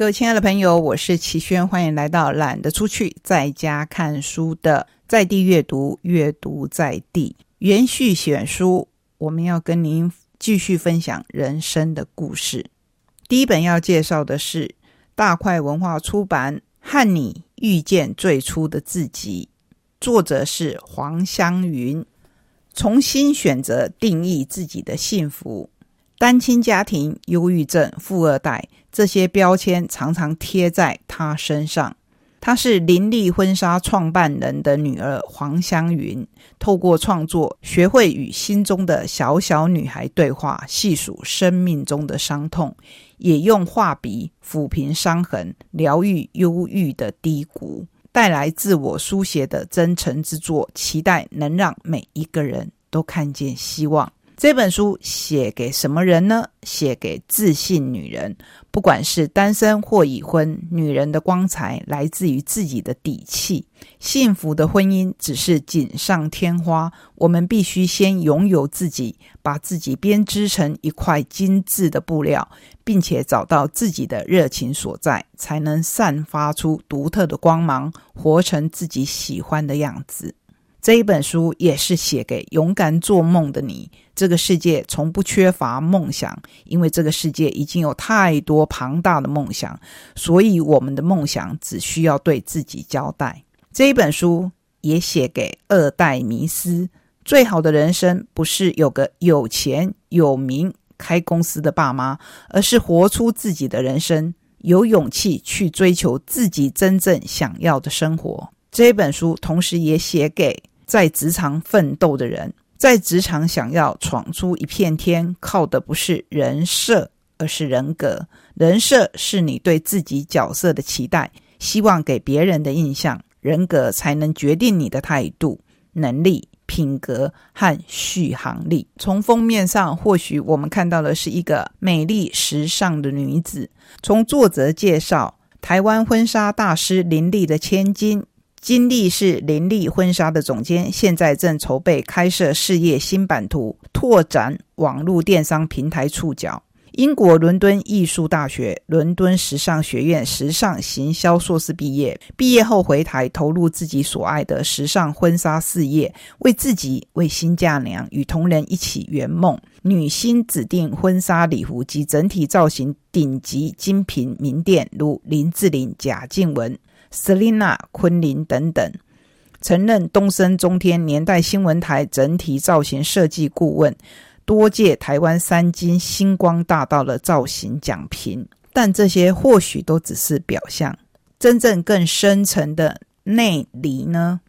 各位亲爱的朋友，我是齐轩，欢迎来到懒得出去，在家看书的在地阅读，阅读在地。延续选书，我们要跟您继续分享人生的故事。第一本要介绍的是大块文化出版《和你遇见最初的自己》，作者是黄湘云。重新选择定义自己的幸福。单亲家庭、忧郁症、富二代，这些标签常常贴在他身上。她是林立婚纱创办人的女儿黄香云，透过创作学会与心中的小小女孩对话，细数生命中的伤痛，也用画笔抚平伤痕，疗愈忧郁的低谷，带来自我书写的真诚之作，期待能让每一个人都看见希望。这本书写给什么人呢？写给自信女人，不管是单身或已婚，女人的光彩来自于自己的底气。幸福的婚姻只是锦上添花，我们必须先拥有自己，把自己编织成一块精致的布料，并且找到自己的热情所在，才能散发出独特的光芒，活成自己喜欢的样子。这一本书也是写给勇敢做梦的你。这个世界从不缺乏梦想，因为这个世界已经有太多庞大的梦想，所以我们的梦想只需要对自己交代。这一本书也写给二代迷思：最好的人生不是有个有钱有名开公司的爸妈，而是活出自己的人生，有勇气去追求自己真正想要的生活。这一本书同时也写给。在职场奋斗的人，在职场想要闯出一片天，靠的不是人设，而是人格。人设是你对自己角色的期待，希望给别人的印象；人格才能决定你的态度、能力、品格和续航力。从封面上，或许我们看到的是一个美丽时尚的女子。从作者介绍，台湾婚纱大师林立的千金。金丽是林立婚纱的总监，现在正筹备开设事业新版图，拓展网络电商平台触角。英国伦敦艺术大学、伦敦时尚学院时尚行销硕士毕业，毕业后回台投入自己所爱的时尚婚纱事业，为自己、为新嫁娘与同仁一起圆梦。女星指定婚纱礼服及整体造型顶级精品名店，如林志玲、贾静雯。Selina、昆凌等等，曾任东森、中天、年代新闻台整体造型设计顾问，多届台湾三金星光大道的造型奖评。但这些或许都只是表象，真正更深层的内里呢？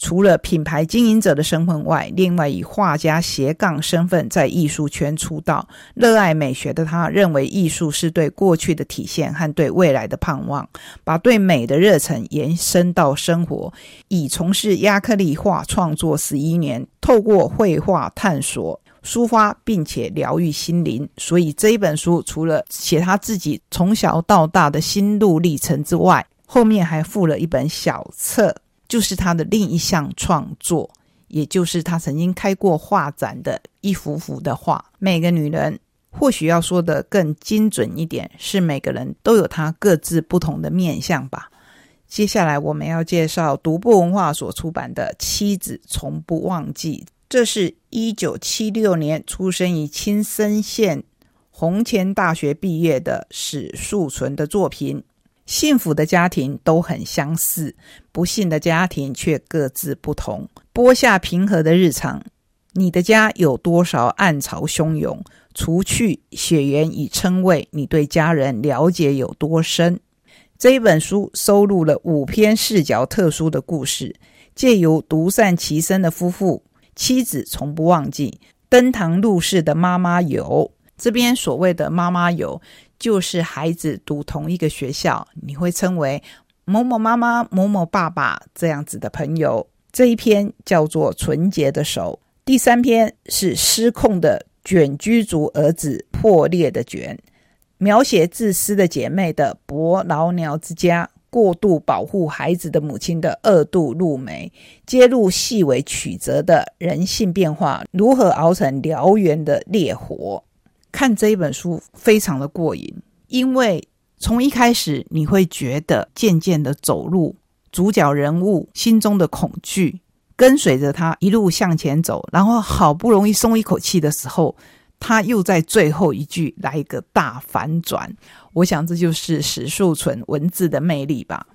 除了品牌经营者的身份外，另外以画家斜杠身份在艺术圈出道。热爱美学的他，认为艺术是对过去的体现和对未来的盼望，把对美的热忱延伸到生活。已从事亚克力画创作十一年，透过绘画探索、抒发，并且疗愈心灵。所以这一本书除了写他自己从小到大的心路历程之外，后面还附了一本小册。就是他的另一项创作，也就是他曾经开过画展的一幅幅的画。每个女人，或许要说的更精准一点，是每个人都有她各自不同的面相吧。接下来我们要介绍独步文化所出版的《妻子从不忘记》，这是一九七六年出生于青森县红前大学毕业的史树纯的作品。幸福的家庭都很相似，不幸的家庭却各自不同。播下平和的日常，你的家有多少暗潮汹涌？除去血缘与称谓，你对家人了解有多深？这一本书收录了五篇视角特殊的故事，借由独善其身的夫妇，妻子从不忘记登堂入室的妈妈有。这边所谓的妈妈有。就是孩子读同一个学校，你会称为某某妈妈、某某爸爸这样子的朋友。这一篇叫做《纯洁的手》，第三篇是失控的卷居族儿子破裂的卷，描写自私的姐妹的伯劳鸟之家，过度保护孩子的母亲的二度入梅，揭露细微曲折的人性变化，如何熬成燎原的烈火。看这一本书非常的过瘾，因为从一开始你会觉得渐渐的走入主角人物心中的恐惧，跟随着他一路向前走，然后好不容易松一口气的时候，他又在最后一句来一个大反转。我想这就是史树存文字的魅力吧。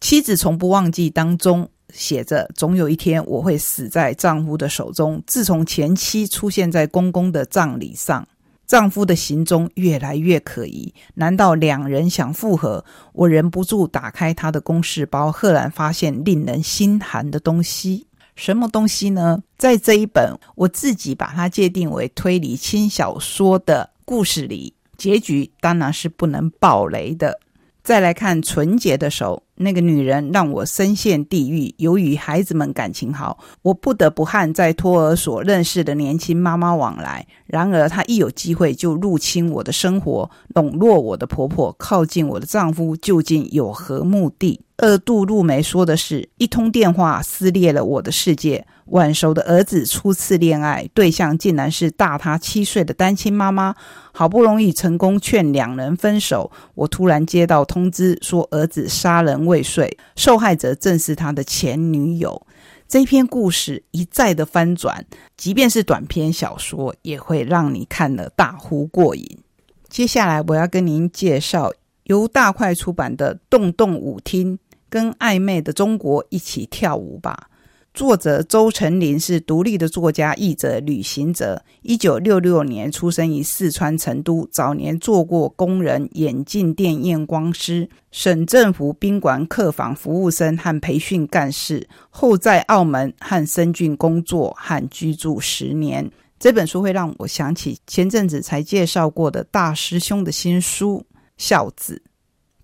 妻子从不忘记当中写着：“总有一天我会死在丈夫的手中。”自从前妻出现在公公的葬礼上，丈夫的行踪越来越可疑。难道两人想复合？我忍不住打开他的公事包，赫然发现令人心寒的东西。什么东西呢？在这一本我自己把它界定为推理轻小说的故事里，结局当然是不能爆雷的。再来看纯洁的手，那个女人让我深陷地狱。由于孩子们感情好，我不得不和在托儿所认识的年轻妈妈往来。然而，她一有机会就入侵我的生活，笼络我的婆婆，靠近我的丈夫，究竟有何目的？二度入梅说的是一通电话撕裂了我的世界。晚熟的儿子初次恋爱对象竟然是大他七岁的单亲妈妈，好不容易成功劝两人分手，我突然接到通知说儿子杀人未遂，受害者正是他的前女友。这篇故事一再的翻转，即便是短篇小说，也会让你看了大呼过瘾。接下来我要跟您介绍由大块出版的《洞洞舞厅》，跟暧昧的中国一起跳舞吧。作者周成林是独立的作家、译者、旅行者。一九六六年出生于四川成都，早年做过工人、眼镜店验光师、省政府宾馆客房服务生和培训干事。后在澳门和深圳工作和居住十年。这本书会让我想起前阵子才介绍过的大师兄的新书《孝子》。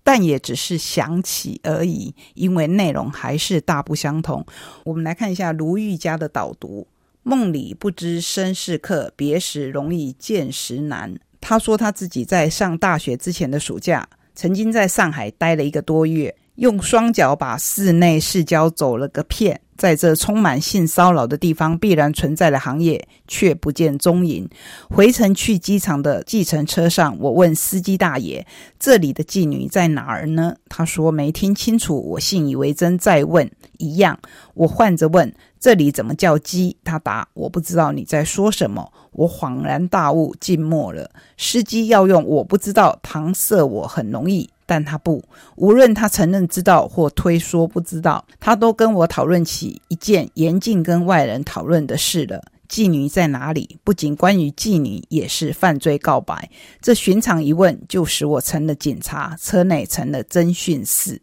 但也只是想起而已，因为内容还是大不相同。我们来看一下卢玉家的导读：梦里不知身是客，别时容易见时难。他说他自己在上大学之前的暑假，曾经在上海待了一个多月，用双脚把室内市郊走了个遍。在这充满性骚扰的地方，必然存在的行业却不见踪影。回程去机场的计程车上，我问司机大爷：“这里的妓女在哪儿呢？”他说：“没听清楚。”我信以为真，再问一样。我换着问：“这里怎么叫鸡？”他答：“我不知道你在说什么。”我恍然大悟，静默了。司机要用“我不知道”搪塞我很容易。但他不，无论他承认知道或推说不知道，他都跟我讨论起一件严禁跟外人讨论的事了：妓女在哪里？不仅关于妓女，也是犯罪告白。这寻常一问，就使我成了警察，车内成了侦讯室。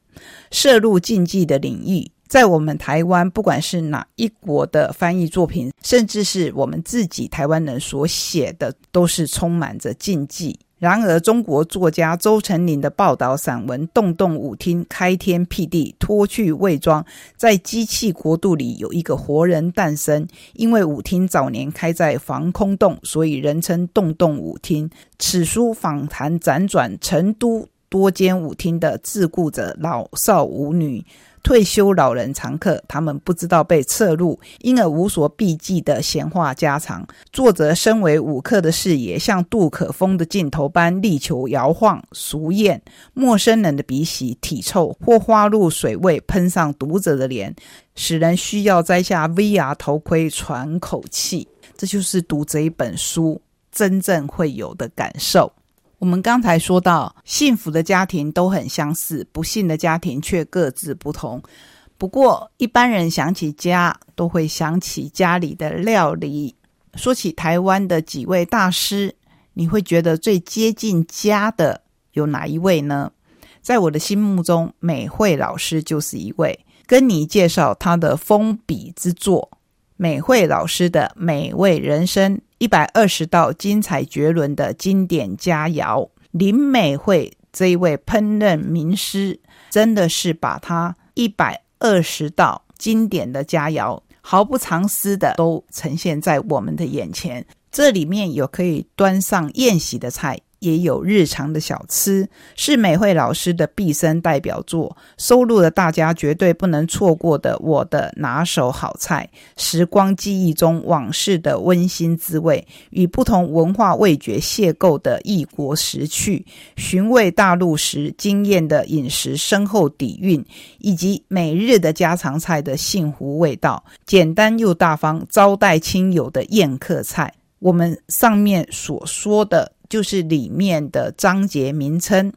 涉入禁忌的领域，在我们台湾，不管是哪一国的翻译作品，甚至是我们自己台湾人所写的，都是充满着禁忌。然而，中国作家周成林的报道散文《动动舞厅》开天辟地，脱去伪装，在机器国度里有一个活人诞生。因为舞厅早年开在防空洞，所以人称动动舞厅。此书访谈辗转成都多间舞厅的自雇者老少舞女。退休老人常客，他们不知道被侧入，因而无所避忌的闲话家常。作者身为舞客的视野，像杜可风的镜头般力求摇晃、俗艳。陌生人的鼻息、体臭或花露水味喷上读者的脸，使人需要摘下 VR 头盔喘口气。这就是读这一本书真正会有的感受。我们刚才说到，幸福的家庭都很相似，不幸的家庭却各自不同。不过，一般人想起家，都会想起家里的料理。说起台湾的几位大师，你会觉得最接近家的有哪一位呢？在我的心目中，美惠老师就是一位。跟你介绍他的封笔之作——美惠老师的美味人生。一百二十道精彩绝伦的经典佳肴，林美惠这一位烹饪名师，真的是把她一百二十道经典的佳肴毫不藏私的都呈现在我们的眼前。这里面有可以端上宴席的菜，也有日常的小吃，是美惠老师的毕生代表作，收录了大家绝对不能错过的我的拿手好菜，时光记忆中往事的温馨滋味，与不同文化味觉邂逅的异国时趣，寻味大陆时惊艳的饮食深厚底蕴，以及每日的家常菜的幸福味道，简单又大方招待亲友的宴客菜。我们上面所说的。就是里面的章节名称，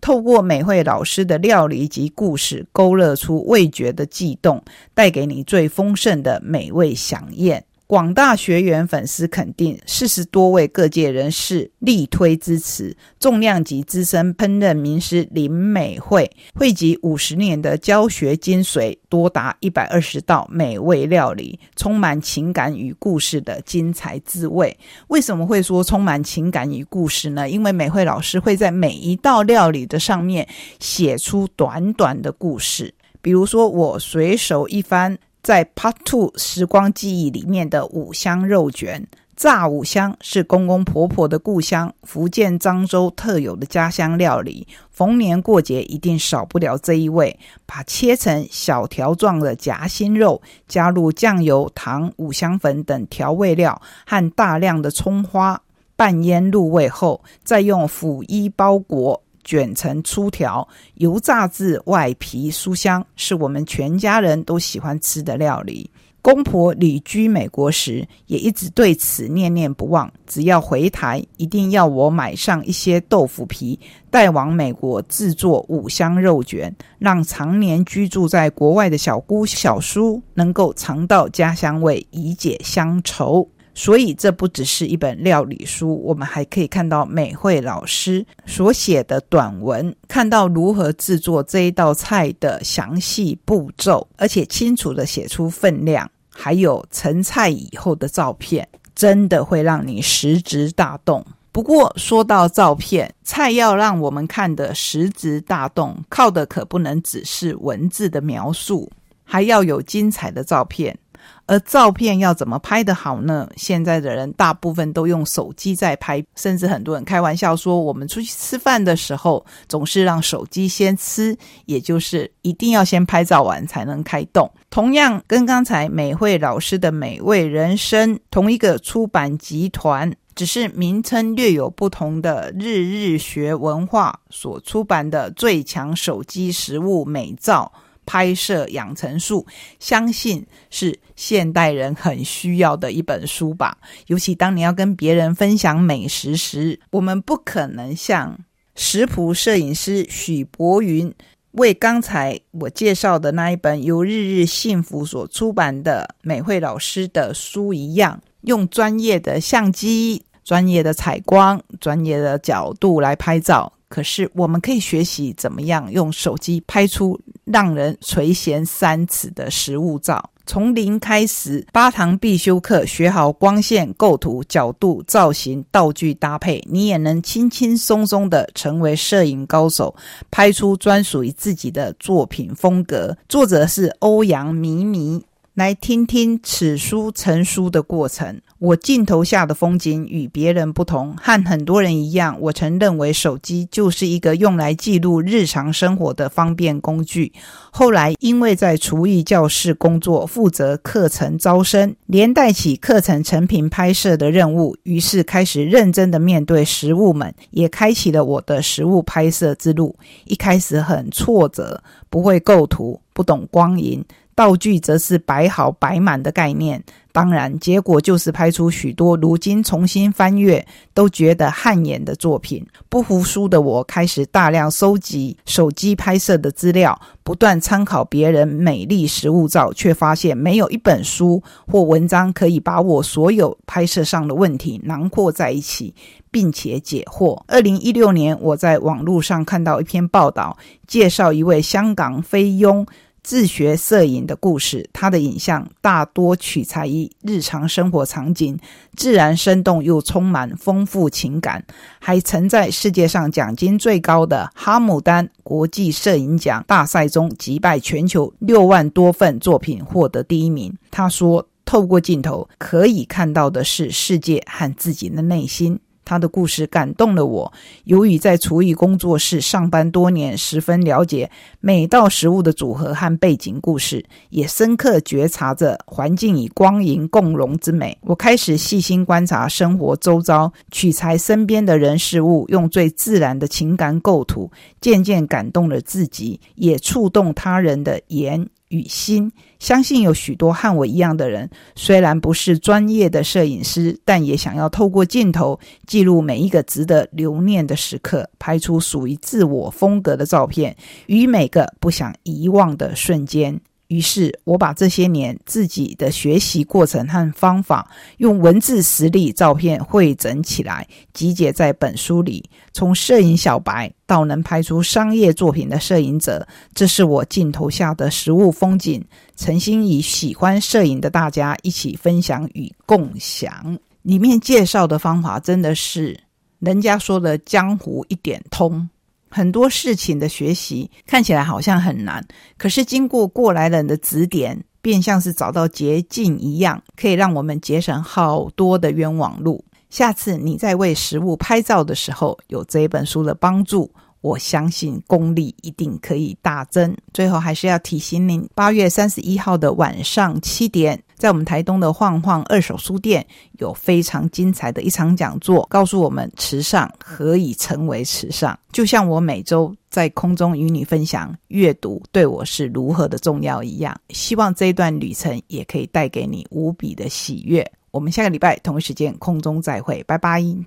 透过美惠老师的料理及故事，勾勒出味觉的悸动，带给你最丰盛的美味享宴。广大学员粉丝肯定，四十多位各界人士力推支持，重量级资深烹饪名师林美惠汇集五十年的教学精髓，多达一百二十道美味料理，充满情感与故事的精彩滋味。为什么会说充满情感与故事呢？因为美惠老师会在每一道料理的上面写出短短的故事，比如说我随手一翻。在 Part Two 时光记忆里面的五香肉卷，炸五香是公公婆婆的故乡福建漳州特有的家乡料理，逢年过节一定少不了这一味。把切成小条状的夹心肉，加入酱油、糖、五香粉等调味料和大量的葱花拌腌入味后，再用腐衣包裹。卷成粗条，油炸至外皮酥香，是我们全家人都喜欢吃的料理。公婆旅居美国时，也一直对此念念不忘。只要回台，一定要我买上一些豆腐皮，带往美国制作五香肉卷，让常年居住在国外的小姑小叔能够尝到家乡味，以解乡愁。所以，这不只是一本料理书，我们还可以看到美惠老师所写的短文，看到如何制作这一道菜的详细步骤，而且清楚的写出分量，还有成菜以后的照片，真的会让你食指大动。不过，说到照片，菜要让我们看的食指大动，靠的可不能只是文字的描述，还要有精彩的照片。而照片要怎么拍得好呢？现在的人大部分都用手机在拍，甚至很多人开玩笑说，我们出去吃饭的时候总是让手机先吃，也就是一定要先拍照完才能开动。同样，跟刚才美惠老师的美味人生同一个出版集团，只是名称略有不同的日日学文化所出版的《最强手机食物美照》。拍摄养成术，相信是现代人很需要的一本书吧。尤其当你要跟别人分享美食时，我们不可能像食谱摄影师许博云为刚才我介绍的那一本由日日幸福所出版的美惠老师的书一样，用专业的相机、专业的采光、专业的角度来拍照。可是，我们可以学习怎么样用手机拍出让人垂涎三尺的食物照。从零开始，八堂必修课，学好光线、构图、角度、造型、道具搭配，你也能轻轻松松的成为摄影高手，拍出专属于自己的作品风格。作者是欧阳迷迷。来听听此书成书的过程。我镜头下的风景与别人不同，和很多人一样，我曾认为手机就是一个用来记录日常生活的方便工具。后来因为在厨艺教室工作，负责课程招生，连带起课程成品拍摄的任务，于是开始认真的面对食物们，也开启了我的食物拍摄之路。一开始很挫折，不会构图，不懂光影。道具则是摆好摆满的概念，当然，结果就是拍出许多如今重新翻阅都觉得汗颜的作品。不服输的我开始大量收集手机拍摄的资料，不断参考别人美丽实物照，却发现没有一本书或文章可以把我所有拍摄上的问题囊括在一起，并且解惑。二零一六年，我在网络上看到一篇报道，介绍一位香港菲佣。自学摄影的故事，他的影像大多取材于日常生活场景，自然生动又充满丰富情感，还曾在世界上奖金最高的哈姆丹国际摄影奖大赛中击败全球六万多份作品，获得第一名。他说：“透过镜头可以看到的是世界和自己的内心。”他的故事感动了我。由于在厨艺工作室上班多年，十分了解每道食物的组合和背景故事，也深刻觉察着环境与光影共融之美。我开始细心观察生活周遭，取材身边的人事物，用最自然的情感构图，渐渐感动了自己，也触动他人的眼。与心，相信有许多和我一样的人，虽然不是专业的摄影师，但也想要透过镜头记录每一个值得留念的时刻，拍出属于自我风格的照片，与每个不想遗忘的瞬间。于是我把这些年自己的学习过程和方法，用文字、实例、照片汇整起来，集结在本书里。从摄影小白到能拍出商业作品的摄影者，这是我镜头下的实物风景，诚心与喜欢摄影的大家一起分享与共享。里面介绍的方法真的是人家说的江湖一点通。很多事情的学习看起来好像很难，可是经过过来人的指点，便像是找到捷径一样，可以让我们节省好多的冤枉路。下次你在为食物拍照的时候，有这一本书的帮助。我相信功力一定可以大增。最后还是要提醒您，八月三十一号的晚上七点，在我们台东的晃晃二手书店有非常精彩的一场讲座，告诉我们时尚何以成为时尚。就像我每周在空中与你分享阅读对我是如何的重要一样，希望这一段旅程也可以带给你无比的喜悦。我们下个礼拜同一时间空中再会，拜拜。